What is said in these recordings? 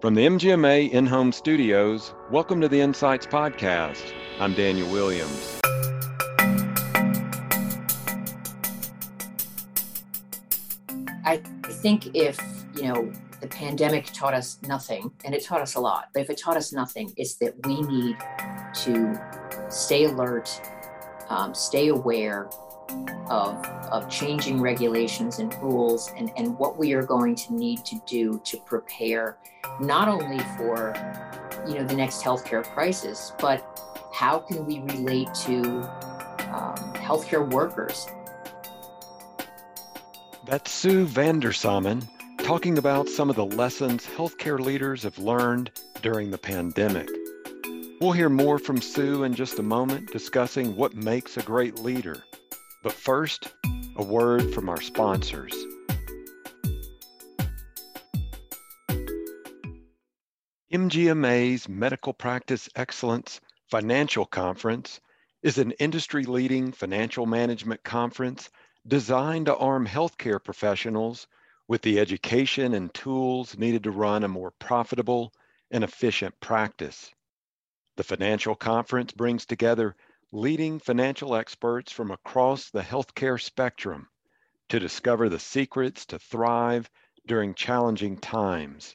From the MGMA in home studios, welcome to the Insights Podcast. I'm Daniel Williams. I think if, you know, the pandemic taught us nothing, and it taught us a lot, but if it taught us nothing, it's that we need to stay alert, um, stay aware of, of changing regulations and rules and, and what we are going to need to do to prepare not only for you know the next healthcare crisis, but how can we relate to um, healthcare workers? That's Sue Vandersamen talking about some of the lessons healthcare leaders have learned during the pandemic. We'll hear more from Sue in just a moment discussing what makes a great leader. But first, a word from our sponsors. MGMA's Medical Practice Excellence Financial Conference is an industry leading financial management conference designed to arm healthcare professionals with the education and tools needed to run a more profitable and efficient practice. The financial conference brings together leading financial experts from across the healthcare spectrum to discover the secrets to thrive during challenging times.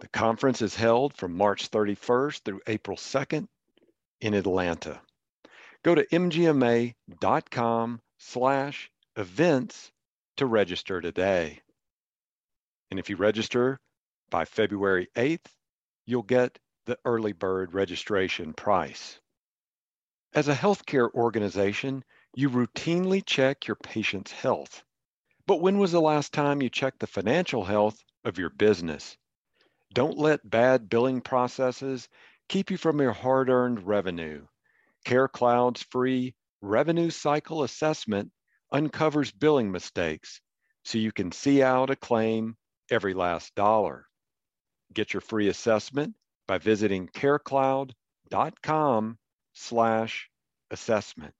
The conference is held from March 31st through April 2nd in Atlanta. Go to mgma.com slash events to register today. And if you register by February 8th, you'll get the early bird registration price. As a healthcare organization, you routinely check your patient's health. But when was the last time you checked the financial health of your business? Don't let bad billing processes keep you from your hard earned revenue. CareCloud's free revenue cycle assessment uncovers billing mistakes so you can see out a claim every last dollar. Get your free assessment by visiting carecloud.com slash assessment.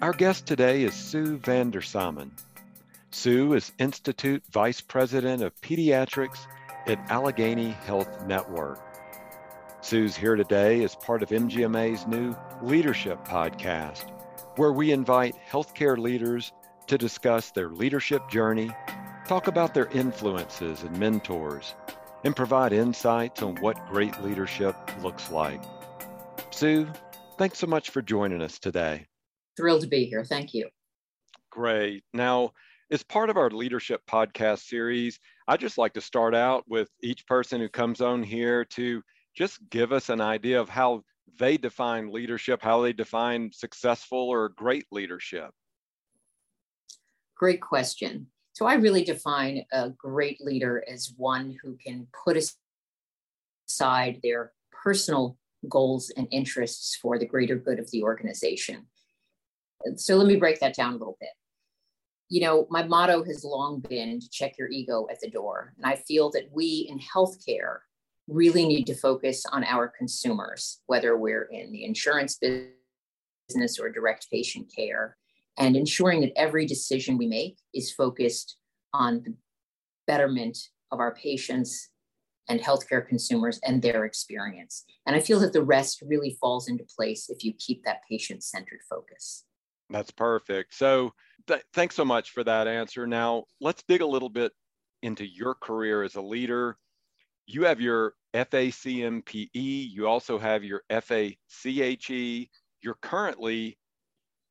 Our guest today is Sue Vandersamen. Sue is Institute Vice President of Pediatrics at Allegheny Health Network. Sue's here today as part of MGMA's new Leadership Podcast, where we invite healthcare leaders to discuss their leadership journey talk about their influences and mentors, and provide insights on what great leadership looks like. Sue, thanks so much for joining us today. Thrilled to be here. Thank you. Great. Now, as part of our leadership podcast series, I'd just like to start out with each person who comes on here to just give us an idea of how they define leadership, how they define successful or great leadership. Great question. So I really define a great leader as one who can put aside their personal goals and interests for the greater good of the organization. So let me break that down a little bit. You know, my motto has long been to check your ego at the door. And I feel that we in healthcare really need to focus on our consumers, whether we're in the insurance business or direct patient care and ensuring that every decision we make is focused on the betterment of our patients and healthcare consumers and their experience. And I feel that the rest really falls into place if you keep that patient centered focus. That's perfect. So, th- thanks so much for that answer. Now, let's dig a little bit into your career as a leader. You have your FACMPE, you also have your FACHE. You're currently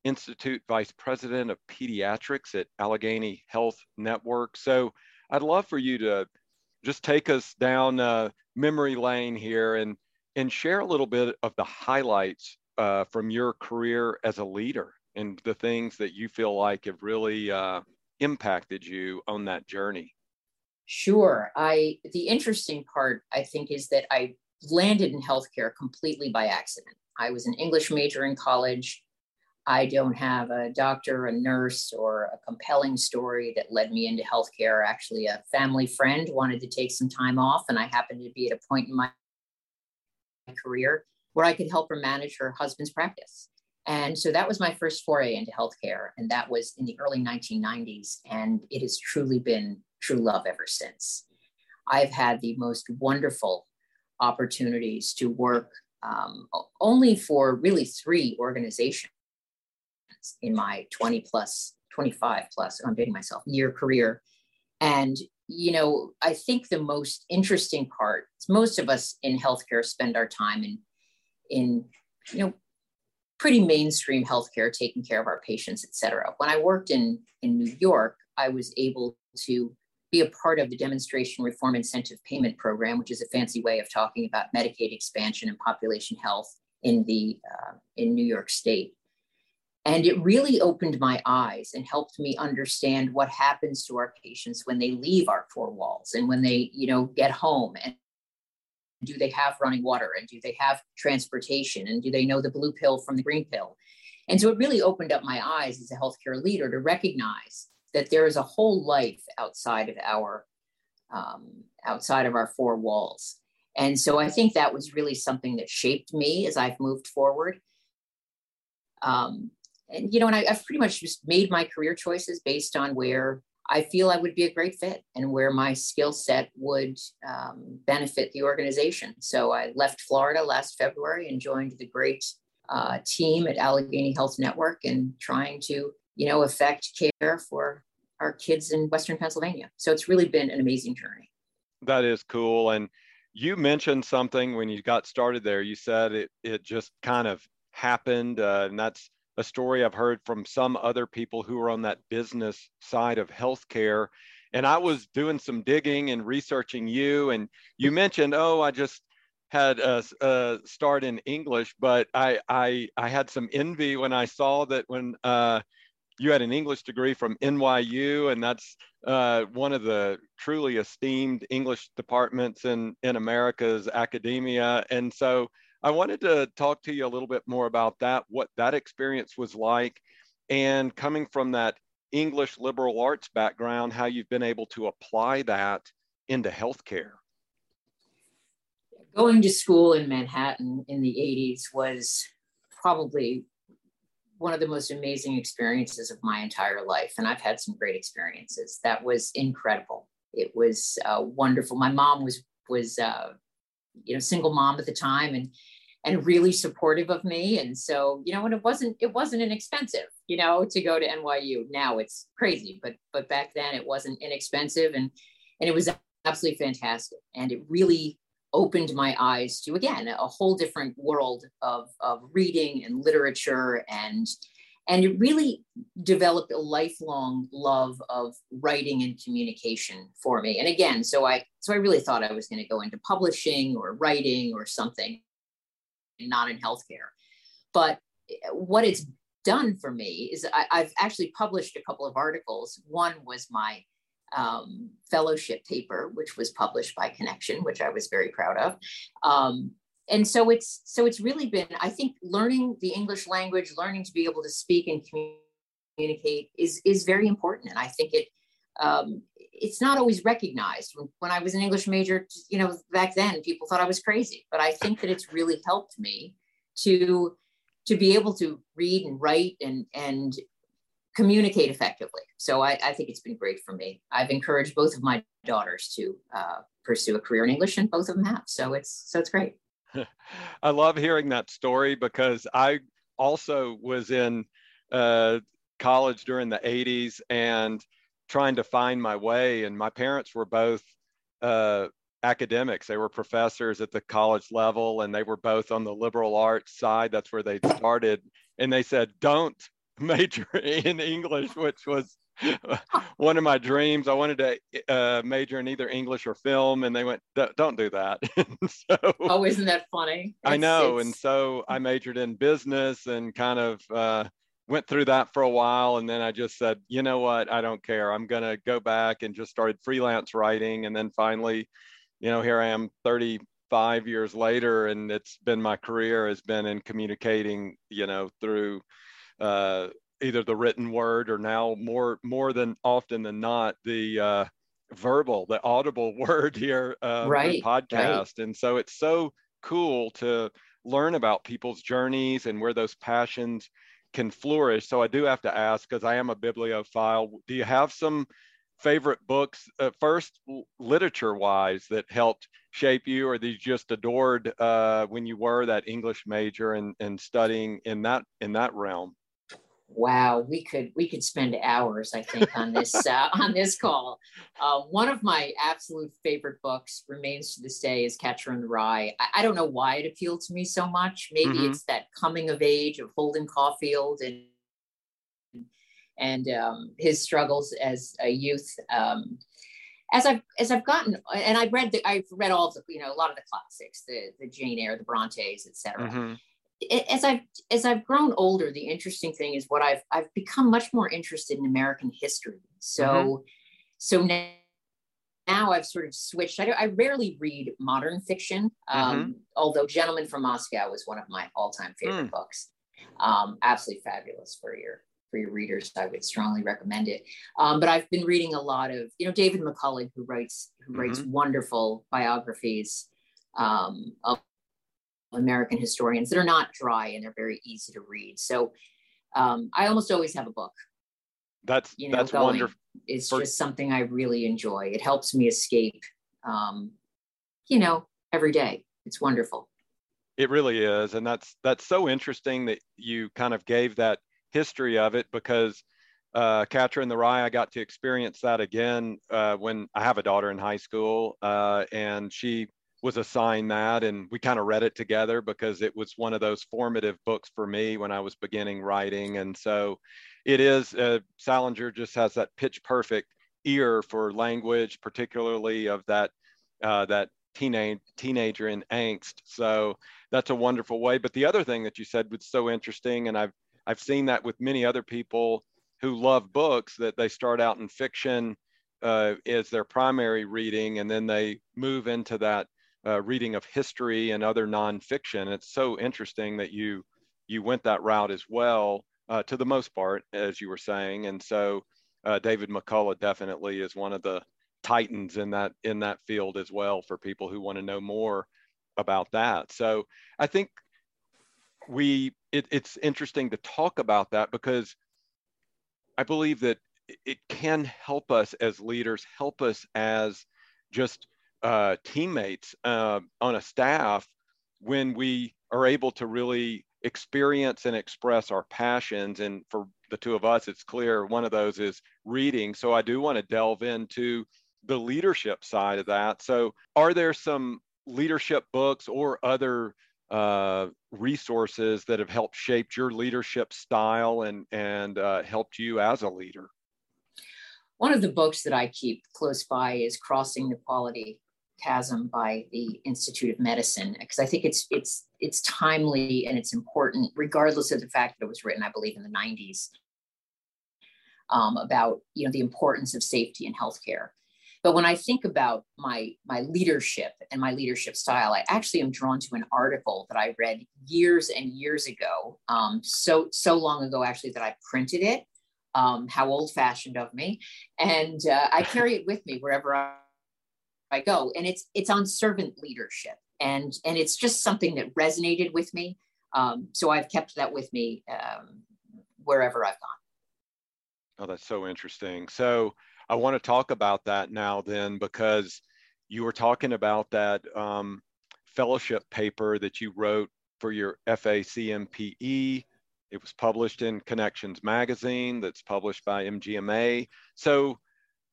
Institute Vice President of Pediatrics at Allegheny Health Network. So I'd love for you to just take us down uh, memory lane here and, and share a little bit of the highlights uh, from your career as a leader and the things that you feel like have really uh, impacted you on that journey. Sure. I the interesting part I think is that I landed in healthcare completely by accident. I was an English major in college I don't have a doctor, a nurse, or a compelling story that led me into healthcare. Actually, a family friend wanted to take some time off, and I happened to be at a point in my career where I could help her manage her husband's practice. And so that was my first foray into healthcare. And that was in the early 1990s. And it has truly been true love ever since. I've had the most wonderful opportunities to work um, only for really three organizations in my 20 plus, 25 plus, I'm dating myself, year career. And, you know, I think the most interesting part most of us in healthcare spend our time in, in, you know, pretty mainstream healthcare, taking care of our patients, et cetera. When I worked in, in New York, I was able to be a part of the Demonstration Reform Incentive Payment Program, which is a fancy way of talking about Medicaid expansion and population health in the uh, in New York State. And it really opened my eyes and helped me understand what happens to our patients when they leave our four walls and when they, you know, get home and do they have running water and do they have transportation and do they know the blue pill from the green pill? And so it really opened up my eyes as a healthcare leader to recognize that there is a whole life outside of our um, outside of our four walls. And so I think that was really something that shaped me as I've moved forward. Um, and you know, and I, have pretty much just made my career choices based on where I feel I would be a great fit and where my skill set would um, benefit the organization. So I left Florida last February and joined the great uh, team at Allegheny Health Network and trying to you know, affect care for our kids in Western Pennsylvania. So it's really been an amazing journey. That is cool. And you mentioned something when you got started there. You said it, it just kind of happened. Uh, and that's a story I've heard from some other people who are on that business side of healthcare. And I was doing some digging and researching you, and you mentioned, oh, I just had a, a start in English, but I, I I had some envy when I saw that when uh, you had an English degree from NYU, and that's uh, one of the truly esteemed English departments in, in America's academia. And so I wanted to talk to you a little bit more about that, what that experience was like, and coming from that English liberal arts background, how you've been able to apply that into healthcare. Going to school in Manhattan in the 80s was probably one of the most amazing experiences of my entire life. And I've had some great experiences. That was incredible. It was uh, wonderful. My mom was was uh, you know single mom at the time and and really supportive of me. And so you know, and it wasn't it wasn't inexpensive. You know, to go to NYU. Now it's crazy, but but back then it wasn't inexpensive, and and it was absolutely fantastic. And it really opened my eyes to again a whole different world of, of reading and literature and and it really developed a lifelong love of writing and communication for me. And again so i so i really thought i was going to go into publishing or writing or something not in healthcare. But what it's done for me is I, i've actually published a couple of articles. One was my um, fellowship paper, which was published by Connection, which I was very proud of. Um, and so it's so it's really been, I think, learning the English language, learning to be able to speak and communicate is is very important. And I think it um, it's not always recognized. When, I was an English major, you know, back then people thought I was crazy, but I think that it's really helped me to to be able to read and write and and communicate effectively. So I, I, think it's been great for me. I've encouraged both of my daughters to uh, pursue a career in English, and both of them have. So it's so it's great. I love hearing that story because I also was in uh, college during the 80s and trying to find my way. And my parents were both uh, academics. They were professors at the college level and they were both on the liberal arts side. That's where they started. And they said, don't major in English, which was one of my dreams. I wanted to uh, major in either English or film, and they went, "Don't do that." so, oh, isn't that funny? It's, I know, it's... and so I majored in business and kind of uh, went through that for a while, and then I just said, "You know what? I don't care. I'm gonna go back and just started freelance writing, and then finally, you know, here I am, 35 years later, and it's been my career has been in communicating, you know, through uh, either the written word or now more more than often than not the uh, verbal, the audible word here, uh, right, podcast. Right. And so it's so cool to learn about people's journeys and where those passions can flourish. So I do have to ask, because I am a bibliophile, do you have some favorite books, uh, first literature wise, that helped shape you, or that you just adored uh, when you were that English major and, and studying in that in that realm? Wow, we could we could spend hours, I think, on this uh, on this call. Uh, one of my absolute favorite books remains to this day is Catcher in the Rye. I, I don't know why it appealed to me so much. Maybe mm-hmm. it's that coming of age of Holden Caulfield and and um, his struggles as a youth. Um, as I've as I've gotten, and I've read the, I've read all the you know a lot of the classics, the the Jane Eyre, the Brontes, etc. Mm-hmm as I've as I've grown older, the interesting thing is what I've I've become much more interested in American history. So mm-hmm. so now, now I've sort of switched. I, I rarely read modern fiction, um, mm-hmm. although Gentleman from Moscow was one of my all time favorite mm. books. Um, absolutely fabulous for your for your readers. I would strongly recommend it. Um, but I've been reading a lot of you know David McCullough, who writes who mm-hmm. writes wonderful biographies um, of American historians that are not dry and they're very easy to read. So um, I almost always have a book. That's you know, that's going. wonderful. It's For- just something I really enjoy. It helps me escape, um, you know, every day. It's wonderful. It really is, and that's that's so interesting that you kind of gave that history of it because uh, Catcher in the Rye, I got to experience that again uh, when I have a daughter in high school, uh, and she was assigned that and we kind of read it together because it was one of those formative books for me when I was beginning writing. And so it is, uh, Salinger just has that pitch perfect ear for language, particularly of that, uh, that teenage teenager in angst. So that's a wonderful way. But the other thing that you said was so interesting, and I've, I've seen that with many other people who love books that they start out in fiction uh, as their primary reading, and then they move into that uh, reading of history and other nonfiction. It's so interesting that you you went that route as well, uh, to the most part, as you were saying. And so, uh, David McCullough definitely is one of the titans in that in that field as well for people who want to know more about that. So, I think we it, it's interesting to talk about that because I believe that it can help us as leaders, help us as just uh, teammates uh, on a staff when we are able to really experience and express our passions. And for the two of us, it's clear one of those is reading. So I do want to delve into the leadership side of that. So, are there some leadership books or other uh, resources that have helped shape your leadership style and and uh, helped you as a leader? One of the books that I keep close by is Crossing the Quality chasm by the Institute of Medicine because I think it's it's it's timely and it's important, regardless of the fact that it was written, I believe, in the 90s um, about you know the importance of safety in healthcare. But when I think about my my leadership and my leadership style, I actually am drawn to an article that I read years and years ago, um, so so long ago actually that I printed it. Um, how old fashioned of me, and uh, I carry it with me wherever I I go. And it's it's on servant leadership, and and it's just something that resonated with me. Um, so I've kept that with me um, wherever I've gone. Oh, that's so interesting. So I want to talk about that now, then, because you were talking about that um, fellowship paper that you wrote for your FACMPE. It was published in Connections Magazine, that's published by MGMA. So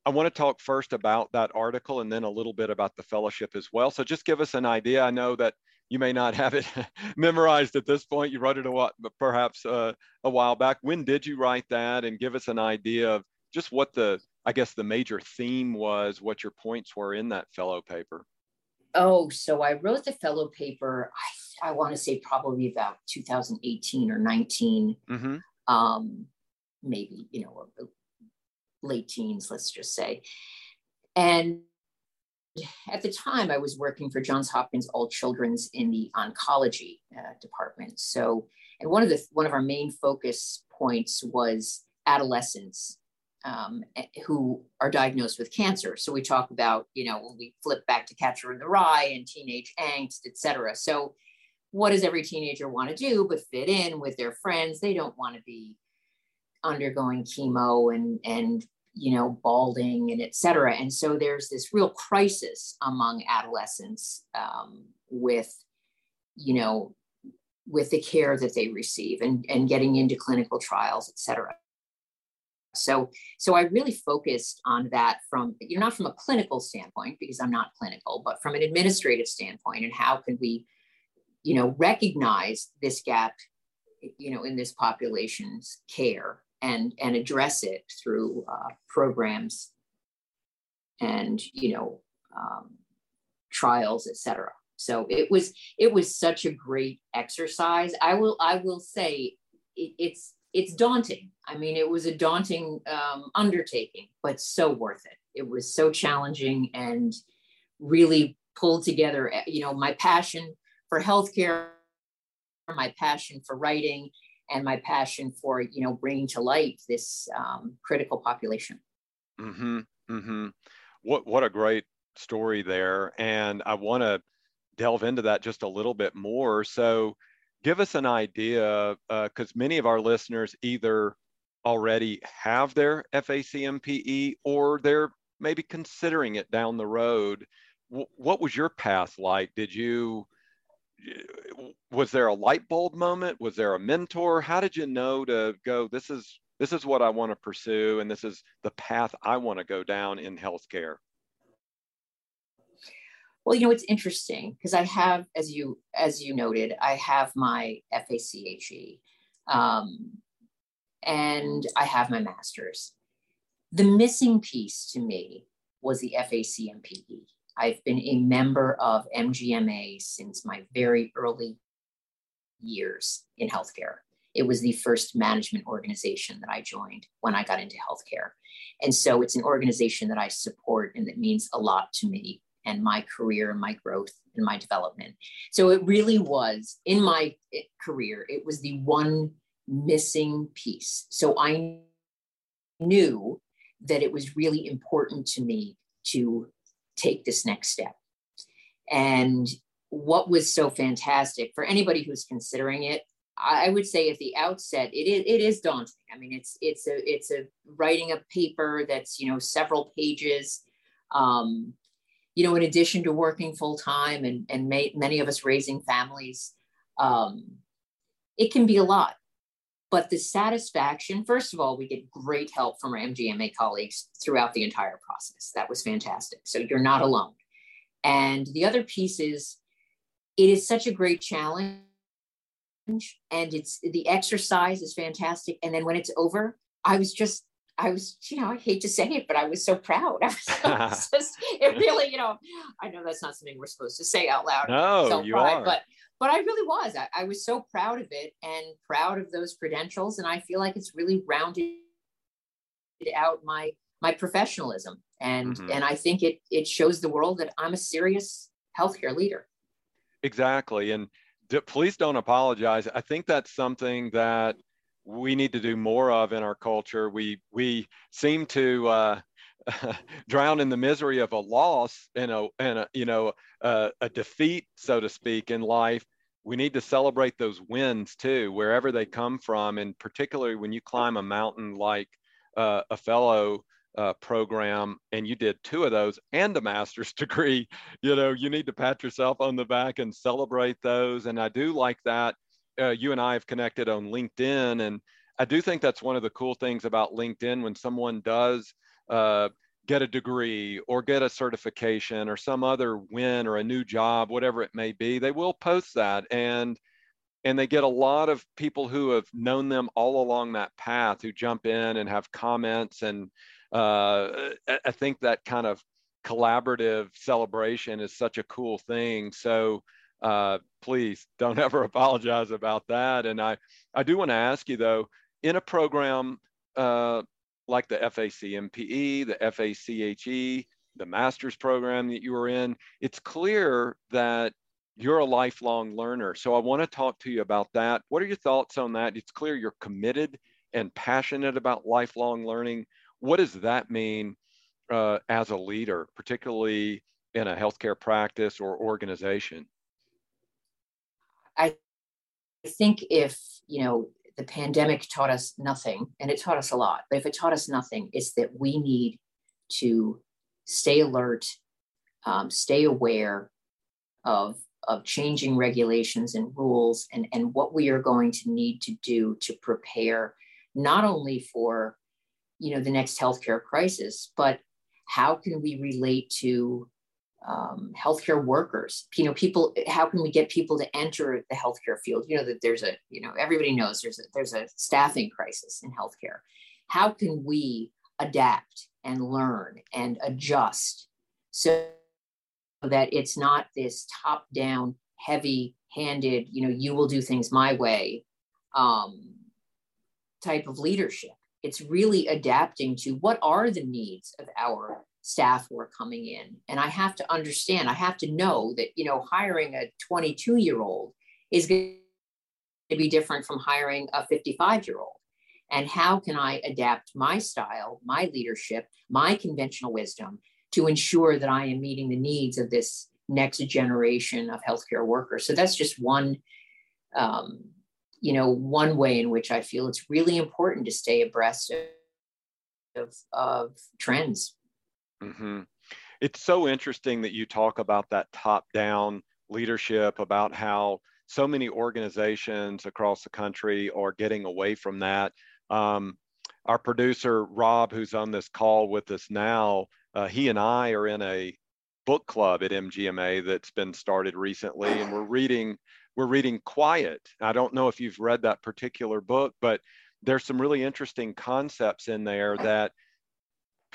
I want to talk first about that article and then a little bit about the fellowship as well. So just give us an idea. I know that you may not have it memorized at this point. You wrote it a while, perhaps uh, a while back. When did you write that? And give us an idea of just what the, I guess, the major theme was, what your points were in that fellow paper. Oh, so I wrote the fellow paper. I, I want to say probably about 2018 or 19. Mm-hmm. Um, maybe you know late teens, let's just say. And at the time, I was working for Johns Hopkins All Children's in the oncology uh, department. So, and one of the one of our main focus points was adolescents um, who are diagnosed with cancer. So we talk about, you know, when we flip back to Catcher in the Rye and teenage angst, et cetera. So what does every teenager want to do but fit in with their friends? They don't want to be undergoing chemo and and you know balding and et cetera. And so there's this real crisis among adolescents um, with you know with the care that they receive and, and getting into clinical trials, et cetera. So, so I really focused on that from, you know, not from a clinical standpoint, because I'm not clinical, but from an administrative standpoint and how can we, you know, recognize this gap, you know, in this population's care and, and address it through uh, programs and, you know, um, trials, etc. So it was, it was such a great exercise. I will, I will say it, it's, it's daunting. I mean, it was a daunting um, undertaking, but so worth it. It was so challenging and really pulled together, eh, you know, my passion for healthcare, my passion for writing, and my passion for, you know, bringing to light this um, critical population. Mm-hmm. Mm-hmm. What what a great story there, and I want to delve into that just a little bit more. So give us an idea, because uh, many of our listeners either already have their FACMPE or they're maybe considering it down the road. W- what was your path like? Did you, was there a light bulb moment? Was there a mentor? How did you know to go, this is, this is what I want to pursue and this is the path I want to go down in healthcare? Well, you know, it's interesting because I have, as you as you noted, I have my FACHE, um, and I have my master's. The missing piece to me was the FACMPE. I've been a member of MGMA since my very early years in healthcare. It was the first management organization that I joined when I got into healthcare. And so it's an organization that I support and that means a lot to me and my career and my growth and my development. So it really was in my eh, career, it was the one missing piece. So I knew that it was really important to me to take this next step. And what was so fantastic for anybody who's considering it, I would say at the outset, it is it is daunting. I mean, it's it's a it's a writing a paper that's you know several pages. Um, you know, in addition to working full time and, and may, many of us raising families, um, it can be a lot. But the satisfaction, first of all, we get great help from our MGMA colleagues throughout the entire process. That was fantastic. So you're not alone. And the other piece is it is such a great challenge and it's the exercise is fantastic. And then when it's over, I was just I was, you know, I hate to say it, but I was so proud. I was just, it really, you know, I know that's not something we're supposed to say out loud. No, so you pride, are. But, but I really was. I, I was so proud of it and proud of those credentials, and I feel like it's really rounded out my my professionalism, and mm-hmm. and I think it it shows the world that I'm a serious healthcare leader. Exactly, and d- please don't apologize. I think that's something that we need to do more of in our culture. We we seem to uh, drown in the misery of a loss and a and a you know a, a defeat, so to speak, in life. We need to celebrate those wins too, wherever they come from, and particularly when you climb a mountain like uh, a fellow uh, program and you did two of those and a master's degree, you know, you need to pat yourself on the back and celebrate those. And I do like that uh, you and I have connected on LinkedIn, and I do think that's one of the cool things about LinkedIn when someone does uh, get a degree or get a certification or some other win or a new job, whatever it may be, they will post that and and they get a lot of people who have known them all along that path who jump in and have comments and uh, I think that kind of collaborative celebration is such a cool thing. So uh, please don't ever apologize about that. And I, I do want to ask you though, in a program uh, like the FACMPE, the FACHE, the master's program that you were in, it's clear that you're a lifelong learner. So I want to talk to you about that. What are your thoughts on that? It's clear you're committed and passionate about lifelong learning. What does that mean uh, as a leader, particularly in a healthcare practice or organization? I think if, you know, the pandemic taught us nothing, and it taught us a lot, but if it taught us nothing, it's that we need to stay alert, um, stay aware of, of changing regulations and rules and, and what we are going to need to do to prepare not only for you know the next healthcare crisis, but how can we relate to um, healthcare workers. You know people how can we get people to enter the healthcare field? You know that there's a you know everybody knows there's a there's a staffing crisis in healthcare. How can we adapt and learn and adjust so that it's not this top down heavy handed you know you will do things my way um, type of leadership? It's really adapting to what are the needs of our staff who are coming in. And I have to understand, I have to know that, you know, hiring a 22 year old is going to be different from hiring a 55 year old. And how can I adapt my style, my leadership, my conventional wisdom to ensure that I am meeting the needs of this next generation of healthcare workers? So that's just one, um, you know, one way in which I feel it's really important to stay abreast of, of, of trends. Mm-hmm. It's so interesting that you talk about that top down leadership, about how so many organizations across the country are getting away from that. Um, our producer, Rob, who's on this call with us now, uh, he and I are in a book club at MGMA that's been started recently, and we're reading we're reading Quiet. I don't know if you've read that particular book, but there's some really interesting concepts in there that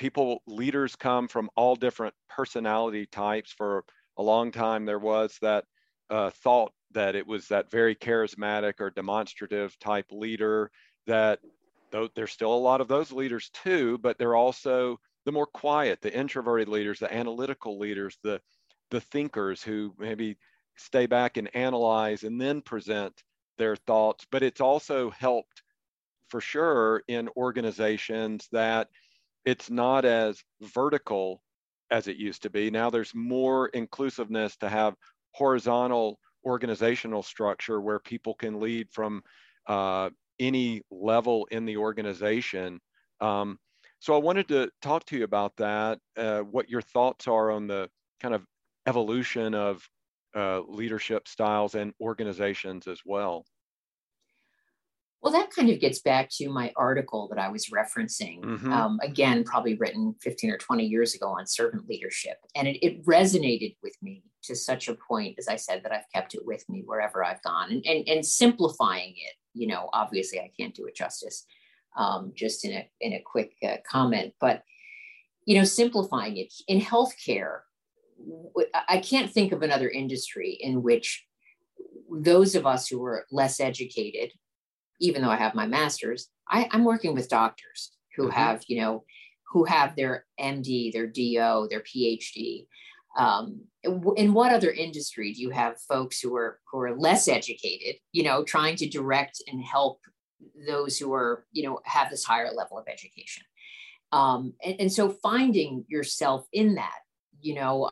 people leaders come from all different personality types. For a long time there was that uh, thought that it was that very charismatic or demonstrative type leader that though there's still a lot of those leaders too but they're also the more quiet the introverted leaders the analytical leaders the the thinkers who maybe stay back and analyze and then present their thoughts. But it's also helped for sure in organizations that it's not as vertical as it used to be. Now there's more inclusiveness to have horizontal organizational structure where people can lead from uh, any level in the organization. Um, so I wanted to talk to you about that, uh, what your thoughts are on the kind of evolution of uh, leadership styles and organizations as well. Well, that kind of gets back to my article that I was referencing. Mm-hmm. Um, again, probably written 15 or 20 years ago on servant leadership. And it, it, resonated with me to such a point, as I said, that I've kept it with me wherever I've gone. And, and, and simplifying it, you know, obviously I can't do it justice um, just in a, in a quick uh, comment. But, you know, simplifying it in healthcare, I can't think of another industry in which those of us who are less educated even though I have my master's, I, am working with doctors who mm-hmm. have, you know, who have their MD, their DO, their PhD. Um, in what other industry do you have folks who are who are less educated, you know, trying to direct and help those who are, you know, have this higher level of education? Um, and, and so finding yourself in that, you know,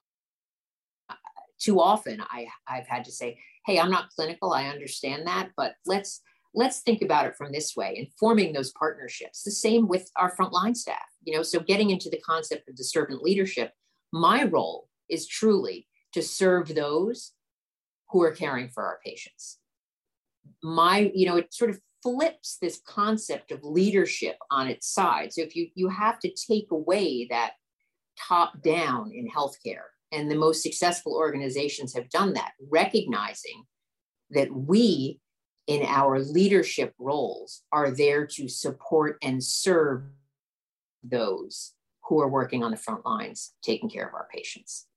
too often I I've had to say, hey, I'm not clinical, I understand that, but let's let's think about it from this way and forming those partnerships. The same with our frontline staff you know so getting into the concept of servant leadership my role is truly to serve those who are caring for our patients. My you know it sort of flips this concept of leadership on its side. So if you you have to take away that top down in healthcare and the most successful organizations have done that recognizing that we in our leadership roles are there to support and serve those who are working on the front lines taking care of our patients.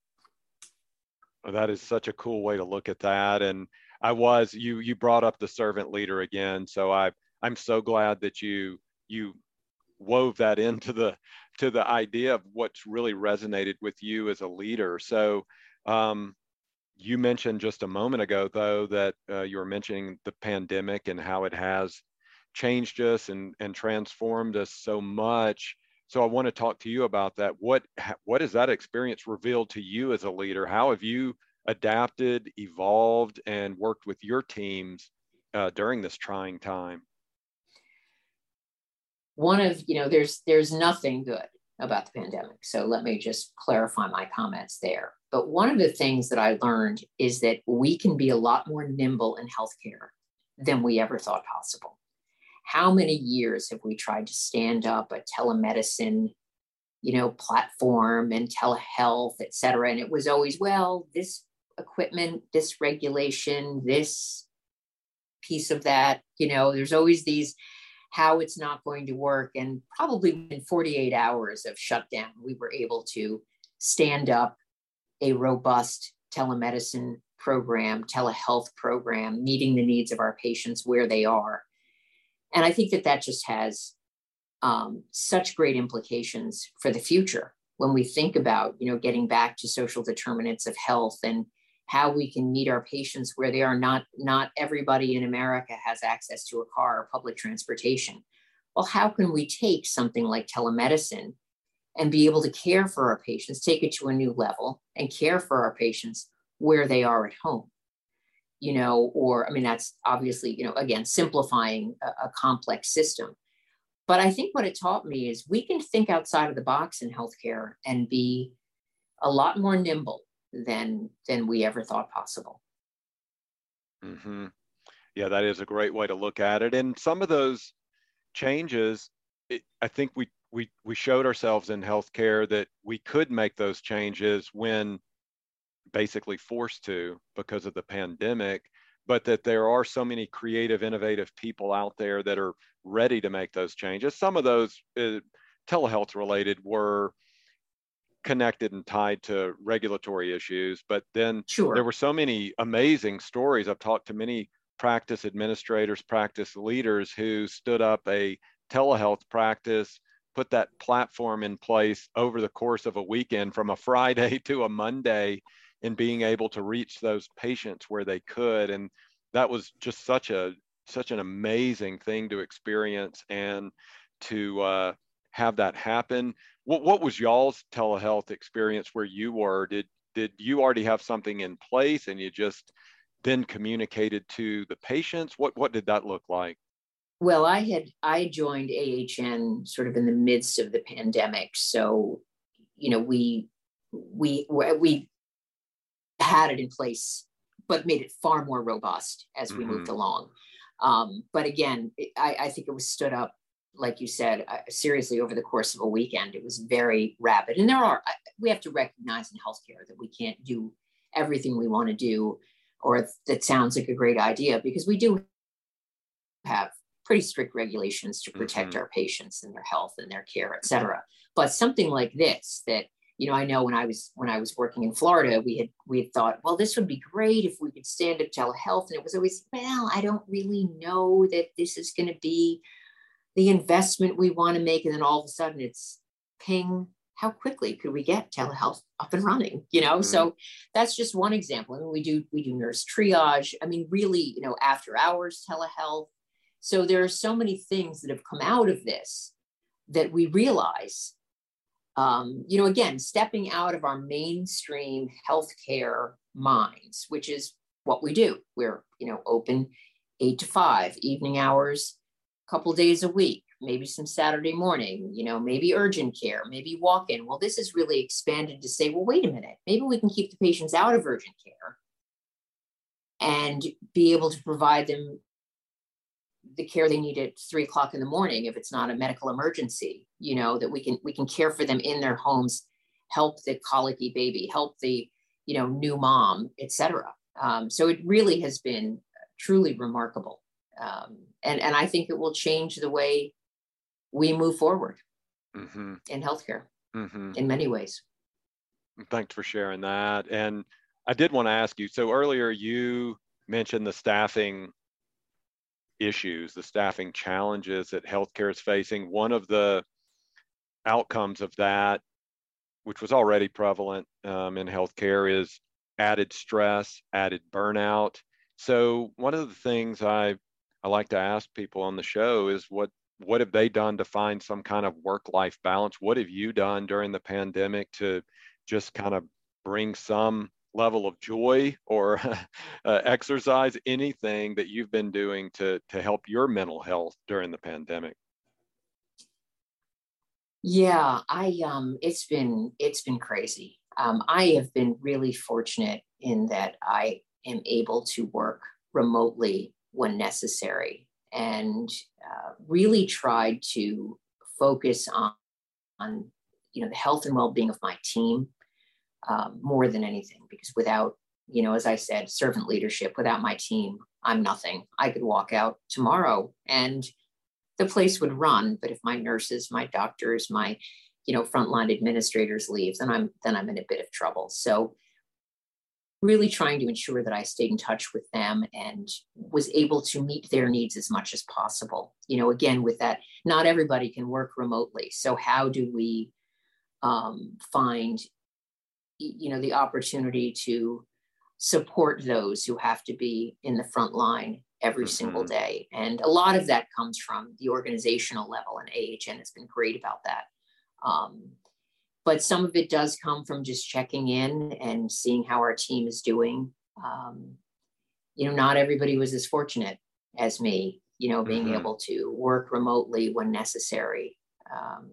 Well, that is such a cool way to look at that. And I was you you brought up the servant leader again. So I I'm so glad that you you wove that into the to the idea of what's really resonated with you as a leader. So um, you mentioned just a moment ago, though, that uh, you were mentioning the pandemic and how it has changed us and, and transformed us so much. So I want to talk to you about that. What what has that experience revealed to you as a leader? How have you adapted, evolved, and worked with your teams uh, during this trying time? One of, you know, there's there's nothing good about the pandemic. So let me just clarify my comments there. But one of the things that I learned is that we can be a lot more nimble in healthcare than we ever thought possible. How many years have we tried to stand up a telemedicine, you know, platform and telehealth, et cetera? And it was always, well, this equipment, this regulation, this piece of that, you know, there's always these how it's not going to work. And probably in 48 hours of shutdown, we were able to stand up a robust telemedicine program, telehealth program, meeting the needs of our patients where they are. And I think that that just has um, such great implications for the future when we think about, you know, getting back to social determinants of health and how we can meet our patients where they are. Not not everybody in America has access to a car or public transportation. Well, how can we take something like telemedicine and be able to care for our patients, take it to a new level and care for our patients where they are at home? You know, or I mean, that's obviously, you know, again, simplifying a, a complex system. But I think what it taught me is we can think outside of the box in healthcare and be a lot more nimble than than we ever thought possible. Mm-hmm. Yeah, that is a great way to look at it. And some of those changes, it, I think we we we showed ourselves in healthcare that we could make those changes when basically forced to because of the pandemic but that there are so many creative innovative people out there that are ready to make those changes some of those uh, telehealth related were connected and tied to regulatory issues. But then sure. there were so many amazing stories. I've talked to many practice administrators, practice leaders who stood up a telehealth practice, put that platform in place over the course of a weekend from a Friday to a Monday and being able to reach those patients where they could. And that was just such a such an amazing thing to experience and to uh, have that happen. What, what was y'all's telehealth experience where you were? Did did you already have something in place and you just then communicated to the patients? What what did that look like? Well, I had I joined AHN sort of in the midst of the pandemic, so you know we we we had it in place, but made it far more robust as we mm-hmm. moved along. Um, but again, I, I think it was stood up like you said, uh, seriously over the course of a weekend. It was very rapid. And there are, we have to recognize in healthcare that we can't do everything we want to do or that sounds like a great idea because we do have pretty strict regulations to protect mm-hmm. our patients and their health and their care, et cetera. But something like this that you know, I know when I was when I was working in Florida, we had we had thought, well, this would be great if we could stand up telehealth, and it was always, well, I don't really know that this is going to be the investment we want to make and then all of a sudden it's ping how quickly could we get telehealth up and running you know mm-hmm. so that's just one example I mean, we do we do nurse triage i mean really you know after hours telehealth so there are so many things that have come out of this that we realize um, you know again stepping out of our mainstream healthcare minds which is what we do we're you know open eight to five evening hours a couple days a week, maybe some Saturday morning, you know, maybe urgent care, maybe walk in. Well, this is really expanded to say, well, wait a minute, maybe we can keep the patients out of urgent care and be able to provide them the care they need at three o'clock in the morning if it's not a medical emergency you know that we can we can care for them in their homes help the colicky baby help the you know new mom etc um, so it really has been truly remarkable um, and and I think it will change the way we move forward mm-hmm. in healthcare mm-hmm. in many ways. Thanks for sharing that. And I did want to ask you. So earlier you mentioned the staffing issues, the staffing challenges that healthcare is facing. One of the outcomes of that, which was already prevalent um, in healthcare, is added stress, added burnout. So one of the things I I like to ask people on the show is what what have they done to find some kind of work life balance? What have you done during the pandemic to just kind of bring some level of joy or uh, exercise, anything that you've been doing to, to help your mental health during the pandemic? Yeah, I um it's been it's been crazy. Um, I have been really fortunate in that I am able to work remotely when necessary and uh, really tried to focus on, on you know the health and well-being of my team um, more than anything because without you know as i said servant leadership without my team i'm nothing. I could walk out tomorrow and the place would run. But if my nurses my doctors my you know frontline administrators leave then i'm then i'm in a bit of trouble. So really trying to ensure that i stayed in touch with them and was able to meet their needs as much as possible. You know again with that not everybody can work remotely. So how do we um, find you know the opportunity to support those who have to be in the front line every mm-hmm. single day and a lot of that comes from the organizational level and ahn has been great about that um, but some of it does come from just checking in and seeing how our team is doing um, you know not everybody was as fortunate as me you know being mm-hmm. able to work remotely when necessary um,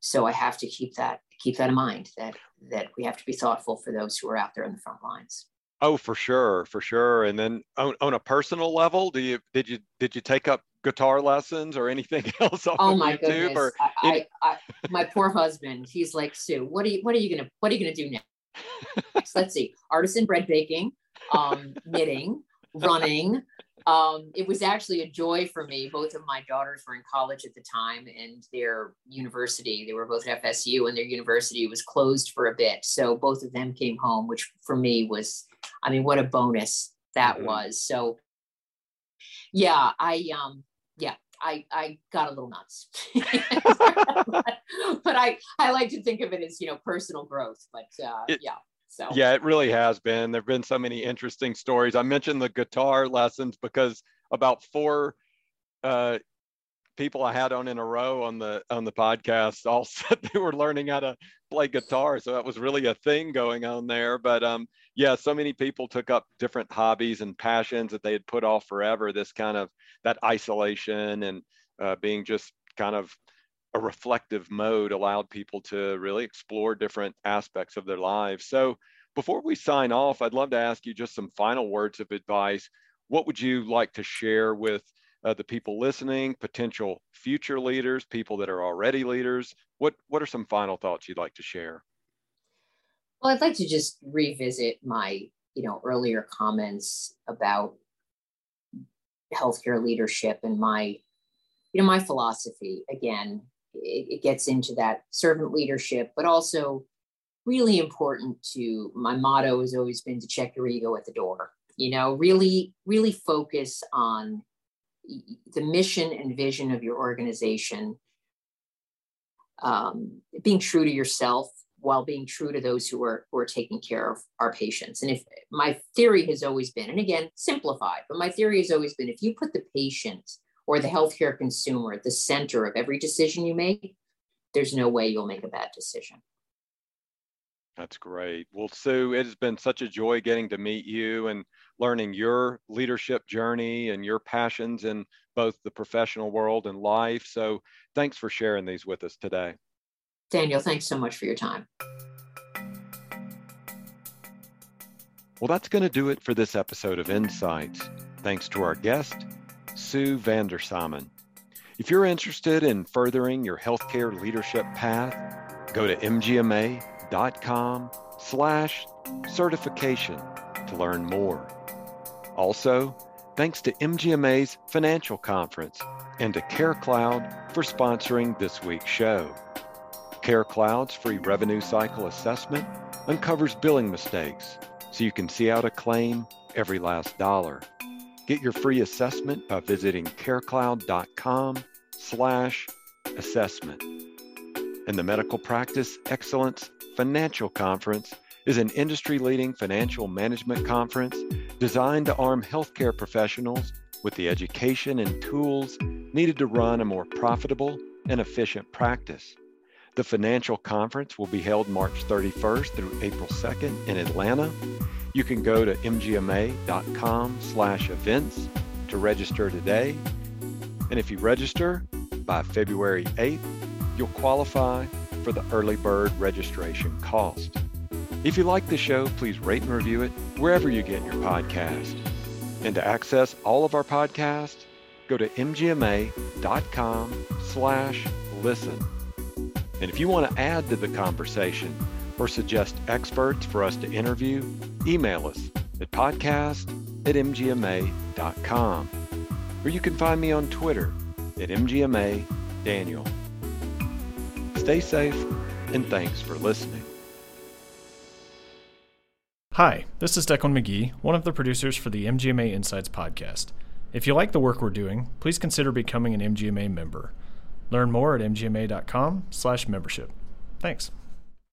so i have to keep that keep that in mind that that we have to be thoughtful for those who are out there in the front lines. Oh, for sure, for sure. And then on, on a personal level, do you did you did you take up guitar lessons or anything else on oh my YouTube? Goodness. Or I, I, I, my poor husband, he's like, Sue, what are you what are you gonna what are you gonna do next? Let's see, artisan bread baking, um, knitting, running, um, it was actually a joy for me. Both of my daughters were in college at the time, and their university, they were both at FSU, and their university was closed for a bit. So both of them came home, which for me was, I mean, what a bonus that mm-hmm. was. So, yeah, I, um, yeah, I, I got a little nuts, but, I, I like to think of it as, you know, personal growth, but uh, it, yeah. So yeah, it really has been. There've been so many interesting stories. I mentioned the guitar lessons because about four uh, people I had on in a row on the on the podcast all said they were learning how to play guitar. So that was really a thing going on there. But um, yeah, so many people took up different hobbies and passions that they had put off forever. This kind of that isolation and uh, being just kind of a reflective mode allowed people to really explore different aspects of their lives. So before we sign off, I'd love to ask you just some final words of advice. What would you like to share with uh, the people listening, potential future leaders, people that are already leaders? What what are some final thoughts you'd like to share? Well, I'd like to just revisit my, you know, earlier comments about healthcare leadership and my, you know, my philosophy again it, it gets into that servant leadership, but also really important to my motto has always been to check your ego at the door. You know, really, really focus on the mission and vision of your organization, um, being true to yourself while being true to those who are who are taking care of our patients. And if my theory has always been, and again, simplified, but my theory has always been if you put the patient or the healthcare consumer at the center of every decision you make, there's no way you'll make a bad decision. That's great. Well, Sue, it has been such a joy getting to meet you and learning your leadership journey and your passions in both the professional world and life. So thanks for sharing these with us today. Daniel, thanks so much for your time. Well, that's going to do it for this episode of Insights. Thanks to our guest, Sue Vandersamen. If you're interested in furthering your healthcare leadership path, go to mgma.com slash certification to learn more. Also, thanks to MGMA's financial conference and to CareCloud for sponsoring this week's show. CareCloud's free revenue cycle assessment uncovers billing mistakes so you can see out a claim every last dollar. Get your free assessment by visiting carecloud.com slash assessment. And the Medical Practice Excellence Financial Conference is an industry-leading financial management conference designed to arm healthcare professionals with the education and tools needed to run a more profitable and efficient practice. The financial conference will be held March 31st through April 2nd in Atlanta. You can go to mgma.com slash events to register today. And if you register by February 8th, you'll qualify for the early bird registration cost. If you like the show, please rate and review it wherever you get your podcast. And to access all of our podcasts, go to mgma.com slash listen. And if you want to add to the conversation or suggest experts for us to interview, email us at podcast at mgma.com. Or you can find me on Twitter at mgma daniel. Stay safe and thanks for listening. Hi, this is Declan McGee, one of the producers for the MGMA Insights podcast. If you like the work we're doing, please consider becoming an MGMA member. Learn more at mgma.com/membership. Thanks.